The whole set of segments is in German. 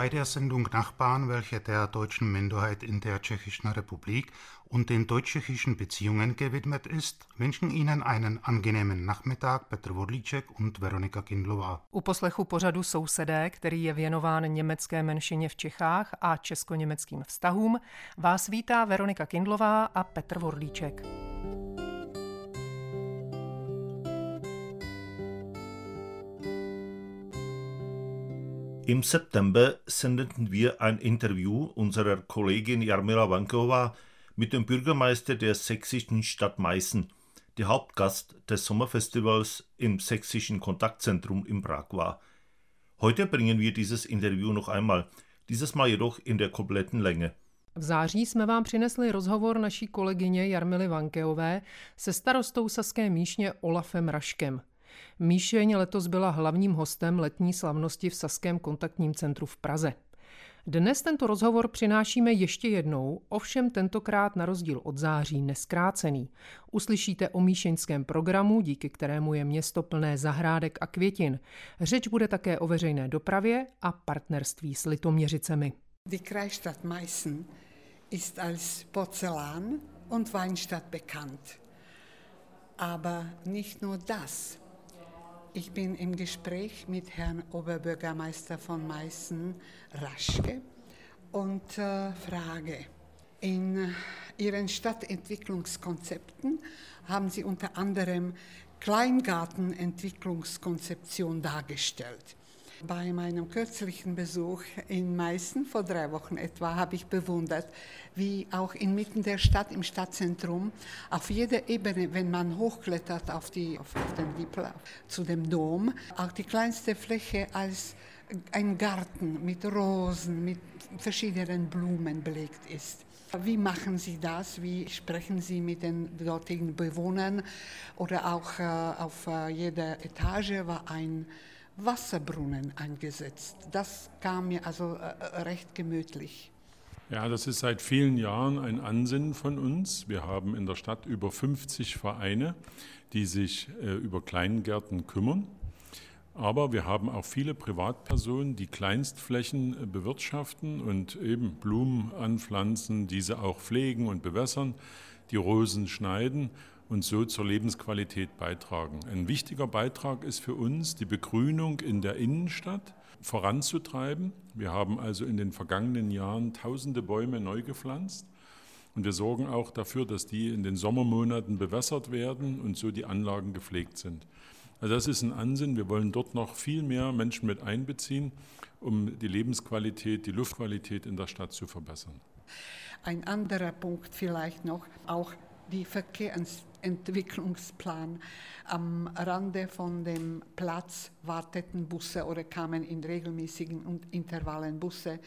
Bei der Sendung Nachbarn, welche der deutschen Minderheit in der Tschechischen Republik und den deutsch-tschechischen Beziehungen gewidmet ist, wünschen Ihnen einen angenehmen Nachmittag Petr Vodlíček und Veronika Kindlová. U poslechu pořadu Sousedé, který je věnován německé menšině v Čechách a česko-německým vztahům, vás vítá Veronika Kindlová a Petr Vodlíček. Im September sendeten wir ein Interview unserer Kollegin Jarmila Wankova mit dem Bürgermeister der sächsischen Stadt Meißen, der Hauptgast des Sommerfestivals im sächsischen Kontaktzentrum in Prag war. Heute bringen wir dieses Interview noch einmal, dieses Mal jedoch in der kompletten Länge. V září jsme vám přinesli rozhovor naší kolegyně Jarmily Vankeové se starostou Saské Míšně Olafem Raškem. Míšeň letos byla hlavním hostem letní slavnosti v Saském kontaktním centru v Praze. Dnes tento rozhovor přinášíme ještě jednou, ovšem tentokrát na rozdíl od září neskrácený. Uslyšíte o míšeňském programu, díky kterému je město plné zahrádek a květin. Řeč bude také o veřejné dopravě a partnerství s Litoměřicemi. Die Kreisstadt Meißen ist als Porzellan- und Weinstadt bekannt. Aber nicht nur das. Ich bin im Gespräch mit Herrn Oberbürgermeister von Meißen, Raschke, und äh, frage, in Ihren Stadtentwicklungskonzepten haben Sie unter anderem Kleingartenentwicklungskonzeption dargestellt. Bei meinem kürzlichen Besuch in Meißen vor drei Wochen etwa habe ich bewundert, wie auch inmitten der Stadt, im Stadtzentrum, auf jeder Ebene, wenn man hochklettert auf, die, auf, auf den Gipfel zu dem Dom, auch die kleinste Fläche als ein Garten mit Rosen, mit verschiedenen Blumen belegt ist. Wie machen Sie das? Wie sprechen Sie mit den dortigen Bewohnern? Oder auch äh, auf äh, jeder Etage war ein Wasserbrunnen eingesetzt. Das kam mir also äh, recht gemütlich. Ja, das ist seit vielen Jahren ein Ansinnen von uns. Wir haben in der Stadt über 50 Vereine, die sich äh, über Kleingärten kümmern. Aber wir haben auch viele Privatpersonen, die Kleinstflächen äh, bewirtschaften und eben Blumen anpflanzen, diese auch pflegen und bewässern, die Rosen schneiden und so zur Lebensqualität beitragen. Ein wichtiger Beitrag ist für uns, die Begrünung in der Innenstadt voranzutreiben. Wir haben also in den vergangenen Jahren tausende Bäume neu gepflanzt. Und wir sorgen auch dafür, dass die in den Sommermonaten bewässert werden und so die Anlagen gepflegt sind. Also das ist ein Ansinn. Wir wollen dort noch viel mehr Menschen mit einbeziehen, um die Lebensqualität, die Luftqualität in der Stadt zu verbessern. Ein anderer Punkt vielleicht noch, auch die Verkehrsentwicklungsplan. Am Rande von dem Platz warteten Busse oder kamen in regelmäßigen Intervallen Busse,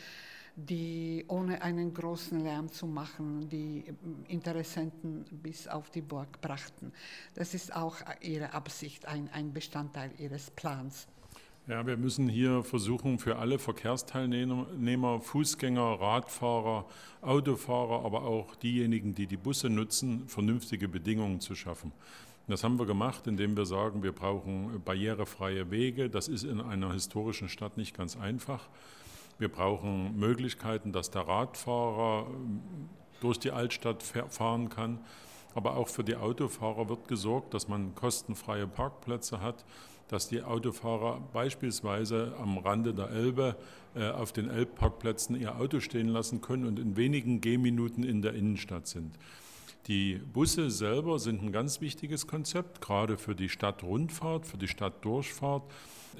die ohne einen großen Lärm zu machen, die Interessenten bis auf die Burg brachten. Das ist auch ihre Absicht, ein, ein Bestandteil ihres Plans. Ja, wir müssen hier versuchen, für alle Verkehrsteilnehmer, Fußgänger, Radfahrer, Autofahrer, aber auch diejenigen, die die Busse nutzen, vernünftige Bedingungen zu schaffen. Das haben wir gemacht, indem wir sagen, wir brauchen barrierefreie Wege. Das ist in einer historischen Stadt nicht ganz einfach. Wir brauchen Möglichkeiten, dass der Radfahrer ähm, durch die Altstadt fahren kann. Aber auch für die Autofahrer wird gesorgt, dass man kostenfreie Parkplätze hat dass die Autofahrer beispielsweise am Rande der Elbe äh, auf den Elbparkplätzen ihr Auto stehen lassen können und in wenigen Gehminuten in der Innenstadt sind. Die Busse selber sind ein ganz wichtiges Konzept, gerade für die Stadtrundfahrt, für die Stadtdurchfahrt.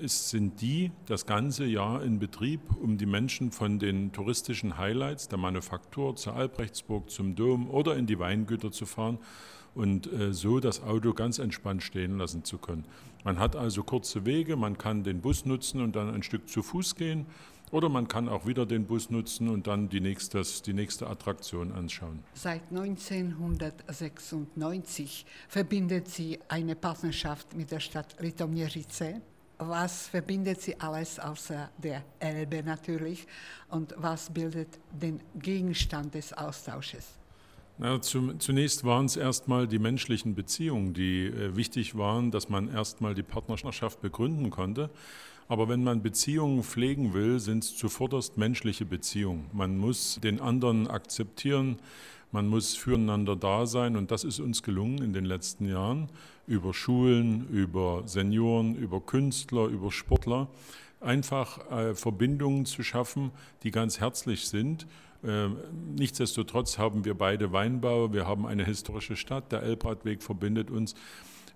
Es sind die das ganze Jahr in Betrieb, um die Menschen von den touristischen Highlights der Manufaktur zur Albrechtsburg, zum Dom oder in die Weingüter zu fahren und äh, so das Auto ganz entspannt stehen lassen zu können. Man hat also kurze Wege, man kann den Bus nutzen und dann ein Stück zu Fuß gehen oder man kann auch wieder den Bus nutzen und dann die, nächstes, die nächste Attraktion anschauen. Seit 1996 verbindet sie eine Partnerschaft mit der Stadt Litoměřice. Was verbindet sie alles außer der Elbe natürlich und was bildet den Gegenstand des Austausches? Na, zum, zunächst waren es erstmal die menschlichen Beziehungen, die äh, wichtig waren, dass man erstmal die Partnerschaft begründen konnte. Aber wenn man Beziehungen pflegen will, sind es zuvorderst menschliche Beziehungen. Man muss den anderen akzeptieren, man muss füreinander da sein und das ist uns gelungen in den letzten Jahren über Schulen, über Senioren, über Künstler, über Sportler einfach äh, Verbindungen zu schaffen, die ganz herzlich sind. Äh, nichtsdestotrotz haben wir beide Weinbau, wir haben eine historische Stadt, der Elbradweg verbindet uns.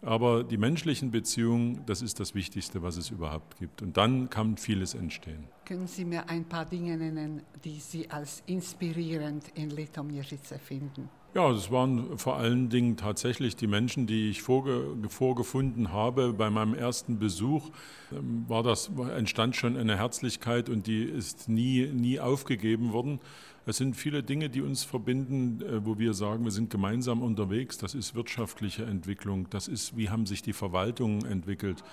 Aber die menschlichen Beziehungen, das ist das Wichtigste, was es überhaupt gibt. Und dann kann vieles entstehen. Können Sie mir ein paar Dinge nennen, die Sie als inspirierend in Litomierzyce finden? Ja, es waren vor allen Dingen tatsächlich die Menschen, die ich vorge vorgefunden habe. Bei meinem ersten Besuch ähm, war das, entstand schon eine Herzlichkeit und die ist nie, nie aufgegeben worden. Es sind viele Dinge, die uns verbinden, äh, wo wir sagen, wir sind gemeinsam unterwegs. Das ist wirtschaftliche Entwicklung. Das ist, wie haben sich die Verwaltungen entwickelt.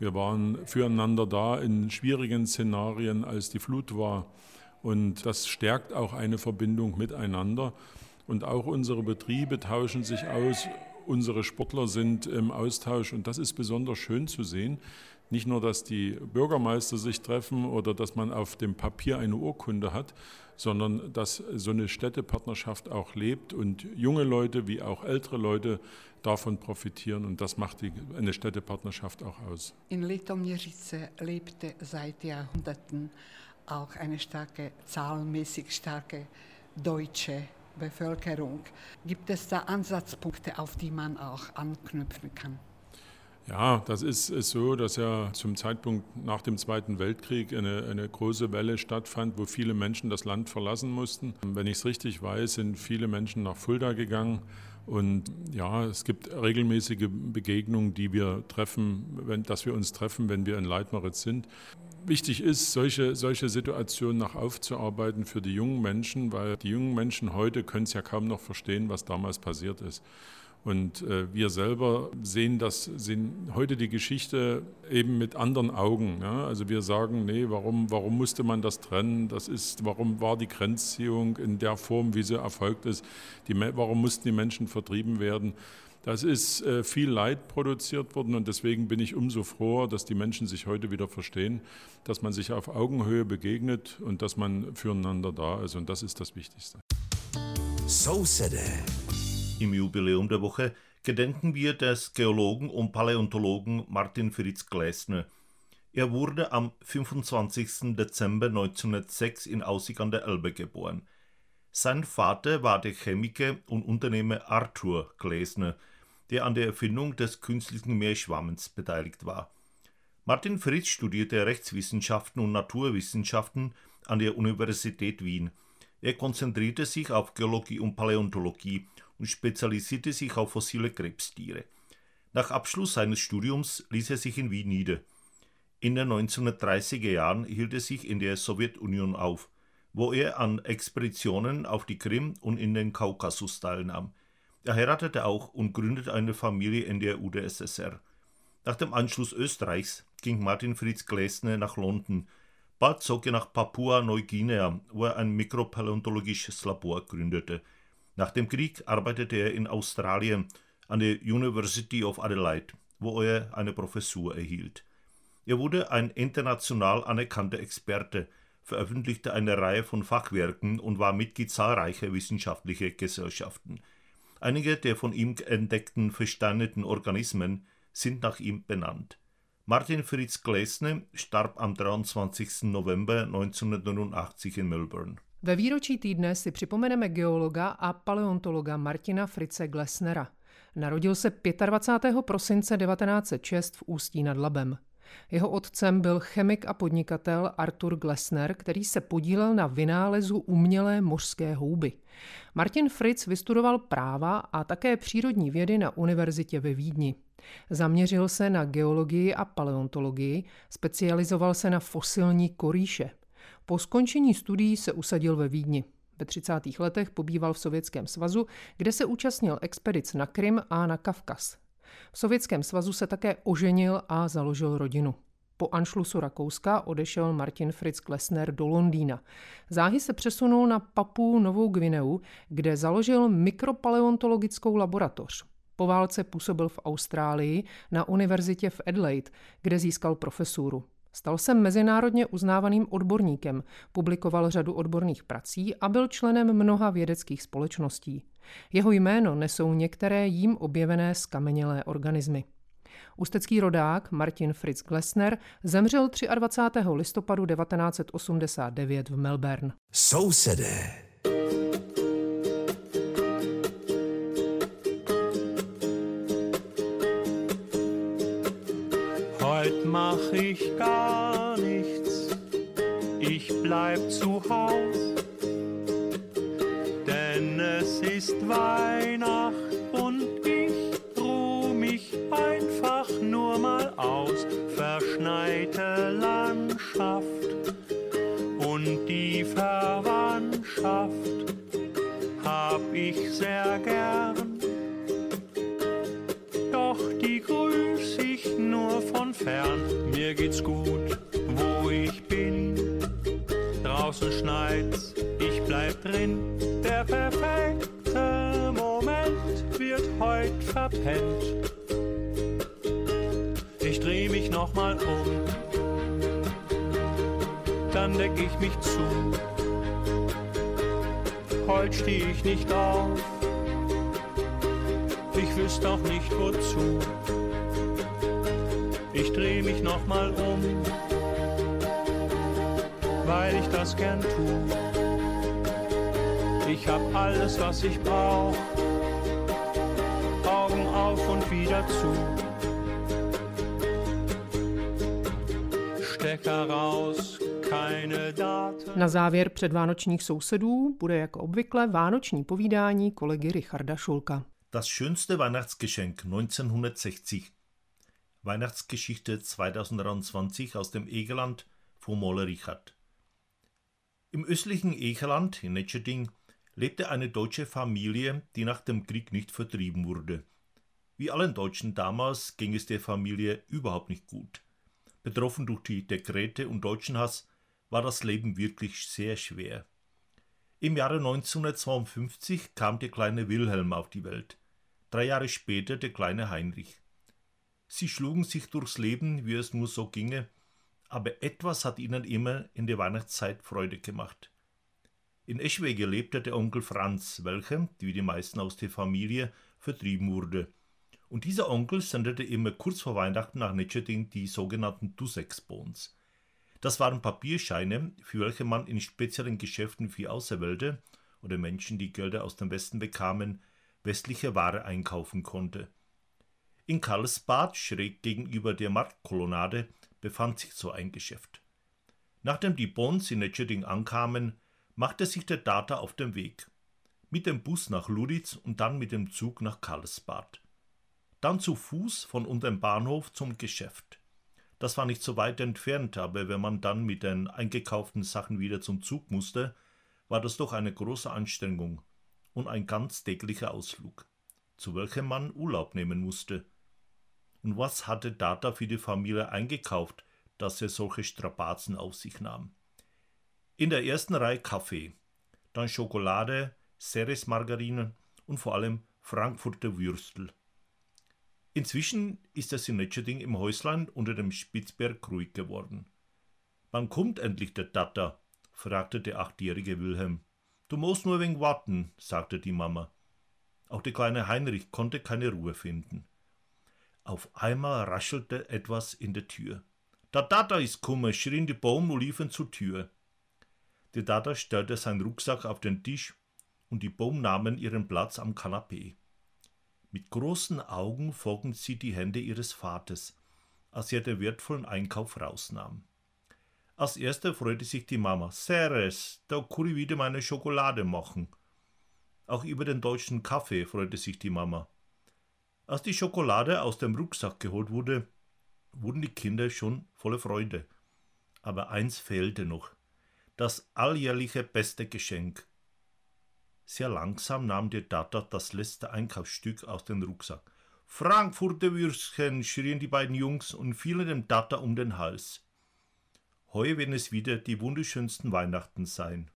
Wir waren füreinander da in schwierigen Szenarien, als die Flut war. Und das stärkt auch eine Verbindung miteinander. Und auch unsere Betriebe tauschen sich aus. Unsere Sportler sind im Austausch. Und das ist besonders schön zu sehen. Nicht nur, dass die Bürgermeister sich treffen oder dass man auf dem Papier eine Urkunde hat, sondern dass so eine Städtepartnerschaft auch lebt und junge Leute wie auch ältere Leute davon profitieren und das macht die, eine Städtepartnerschaft auch aus. In Litomierzyce lebte seit Jahrhunderten auch eine starke, zahlenmäßig starke deutsche Bevölkerung. Gibt es da Ansatzpunkte, auf die man auch anknüpfen kann? Ja, das ist, so, dass ja zum Zeitpunkt nach dem Zweiten Weltkrieg eine, eine große Welle stattfand, wo viele Menschen das Land verlassen mussten. Wenn ich es richtig weiß, sind viele Menschen nach Fulda gegangen. Und ja, es gibt regelmäßige Begegnungen, die wir treffen, wenn, dass wir uns treffen, wenn wir in Leitmeritz sind. Wichtig ist, solche, solche Situationen noch aufzuarbeiten für die jungen Menschen, weil die jungen Menschen heute können es ja kaum noch verstehen, was damals passiert ist. Und äh, wir selber sehen das, sehen heute die Geschichte eben mit anderen Augen. Ja? Also wir sagen, nee, warum, warum musste man das trennen? Das ist, warum war die Grenzziehung in der Form, wie sie erfolgt ist? Die, warum mussten die Menschen vertrieben werden? Das ist äh, viel Leid produziert worden und deswegen bin ich umso froher, dass die Menschen sich heute wieder verstehen, dass man sich auf Augenhöhe begegnet und dass man füreinander da ist und das ist das Wichtigste. So said im Jubiläum der Woche gedenken wir des Geologen und Paläontologen Martin Fritz Gläsner. Er wurde am 25. Dezember 1906 in Aussig an der Elbe geboren. Sein Vater war der Chemiker und Unternehmer Arthur Gläsner, der an der Erfindung des künstlichen Meerschwammens beteiligt war. Martin Fritz studierte Rechtswissenschaften und Naturwissenschaften an der Universität Wien. Er konzentrierte sich auf Geologie und Paläontologie und spezialisierte sich auf fossile Krebstiere. Nach Abschluss seines Studiums ließ er sich in Wien nieder. In den 1930er Jahren hielt er sich in der Sowjetunion auf, wo er an Expeditionen auf die Krim und in den Kaukasus teilnahm. Er heiratete auch und gründete eine Familie in der UdSSR. Nach dem Anschluss Österreichs ging Martin Fritz Gläsner nach London. Bald zog er nach Papua-Neuguinea, wo er ein mikropaläontologisches Labor gründete – nach dem Krieg arbeitete er in Australien an der University of Adelaide, wo er eine Professur erhielt. Er wurde ein international anerkannter Experte, veröffentlichte eine Reihe von Fachwerken und war Mitglied zahlreicher wissenschaftlicher Gesellschaften. Einige der von ihm entdeckten versteinerten Organismen sind nach ihm benannt. Martin Fritz Gläsner starb am 23. November 1989 in Melbourne. Ve výročí týdne si připomeneme geologa a paleontologa Martina Frice Glesnera. Narodil se 25. prosince 1906 v Ústí nad Labem. Jeho otcem byl chemik a podnikatel Arthur Glesner, který se podílel na vynálezu umělé mořské houby. Martin Fritz vystudoval práva a také přírodní vědy na univerzitě ve Vídni. Zaměřil se na geologii a paleontologii, specializoval se na fosilní koríše. Po skončení studií se usadil ve Vídni. Ve 30. letech pobýval v Sovětském svazu, kde se účastnil expedic na Krym a na Kavkaz. V Sovětském svazu se také oženil a založil rodinu. Po anšlusu Rakouska odešel Martin Fritz Klesner do Londýna. Záhy se přesunul na Papu Novou Gvineu, kde založil mikropaleontologickou laboratoř. Po válce působil v Austrálii na univerzitě v Adelaide, kde získal profesuru. Stal se mezinárodně uznávaným odborníkem, publikoval řadu odborných prací a byl členem mnoha vědeckých společností. Jeho jméno nesou některé jím objevené skamenělé organismy. Ústecký rodák Martin Fritz Glesner zemřel 23. listopadu 1989 v Melbourne. Sousedé. Mach ich gar nichts, ich bleib zu Haus, denn es ist Weihnacht drin. Der perfekte Moment wird heut verpennt. Ich dreh mich nochmal um, dann deck ich mich zu. Heut steh ich nicht auf, ich wüsste auch nicht wozu ich dreh mich nochmal um, weil ich das gern tu. Ich hab alles, was ich brauch, Augen auf und wieder zu. Stecker raus, keine Daten. Na závěr předvánočních sousedů bude jako obvykle vánoční povídání kolegy Richarda Šulka. Das schönste Weihnachtsgeschenk 1960 Weihnachtsgeschichte 2023 aus dem Egerland von Moller Richard. Im östlichen Egerland in Netscheding lebte eine deutsche Familie, die nach dem Krieg nicht vertrieben wurde. Wie allen Deutschen damals ging es der Familie überhaupt nicht gut. Betroffen durch die Dekrete und Deutschenhass war das Leben wirklich sehr schwer. Im Jahre 1952 kam der kleine Wilhelm auf die Welt, drei Jahre später der kleine Heinrich. Sie schlugen sich durchs Leben, wie es nur so ginge, aber etwas hat ihnen immer in der Weihnachtszeit Freude gemacht. In Eschwege lebte der Onkel Franz, welcher, wie die meisten aus der Familie, vertrieben wurde. Und dieser Onkel sendete immer kurz vor Weihnachten nach Netscheding die sogenannten Dussex-Bons. Das waren Papierscheine, für welche man in speziellen Geschäften für Auserwählte oder Menschen, die Gelder aus dem Westen bekamen, westliche Ware einkaufen konnte. In Karlsbad, schräg gegenüber der Marktkolonnade, befand sich so ein Geschäft. Nachdem die Bons in Netscheding ankamen, machte sich der Data auf den Weg. Mit dem Bus nach Luritz und dann mit dem Zug nach Karlsbad. Dann zu Fuß von unserem Bahnhof zum Geschäft. Das war nicht so weit entfernt, aber wenn man dann mit den eingekauften Sachen wieder zum Zug musste, war das doch eine große Anstrengung und ein ganz täglicher Ausflug, zu welchem man Urlaub nehmen musste. Und was hatte Data für die Familie eingekauft, dass er solche Strapazen auf sich nahm? In der ersten Reihe Kaffee, dann Schokolade, Ceres-Margarine und vor allem Frankfurter Würstel. Inzwischen ist es in Netscheding im Häuslein unter dem Spitzberg ruhig geworden. Wann kommt endlich der Data? fragte der achtjährige Wilhelm. Du musst nur wegen warten, sagte die Mama. Auch der kleine Heinrich konnte keine Ruhe finden. Auf einmal raschelte etwas in der Tür. Der Dada ist kummer, schrien die Baum und liefen zur Tür. Der Dada stellte seinen Rucksack auf den Tisch und die Baum nahmen ihren Platz am Kanapee. Mit großen Augen folgten sie die Hände ihres Vaters, als er den wertvollen Einkauf rausnahm. Als erster freute sich die Mama. Seres, da kann ich wieder meine Schokolade machen. Auch über den deutschen Kaffee freute sich die Mama. Als die Schokolade aus dem Rucksack geholt wurde, wurden die Kinder schon voller Freude. Aber eins fehlte noch, das alljährliche beste Geschenk. Sehr langsam nahm der Tata das letzte Einkaufsstück aus dem Rucksack. Frankfurter Würstchen, schrien die beiden Jungs und fielen dem Tata um den Hals. Heuer werden es wieder die wunderschönsten Weihnachten sein.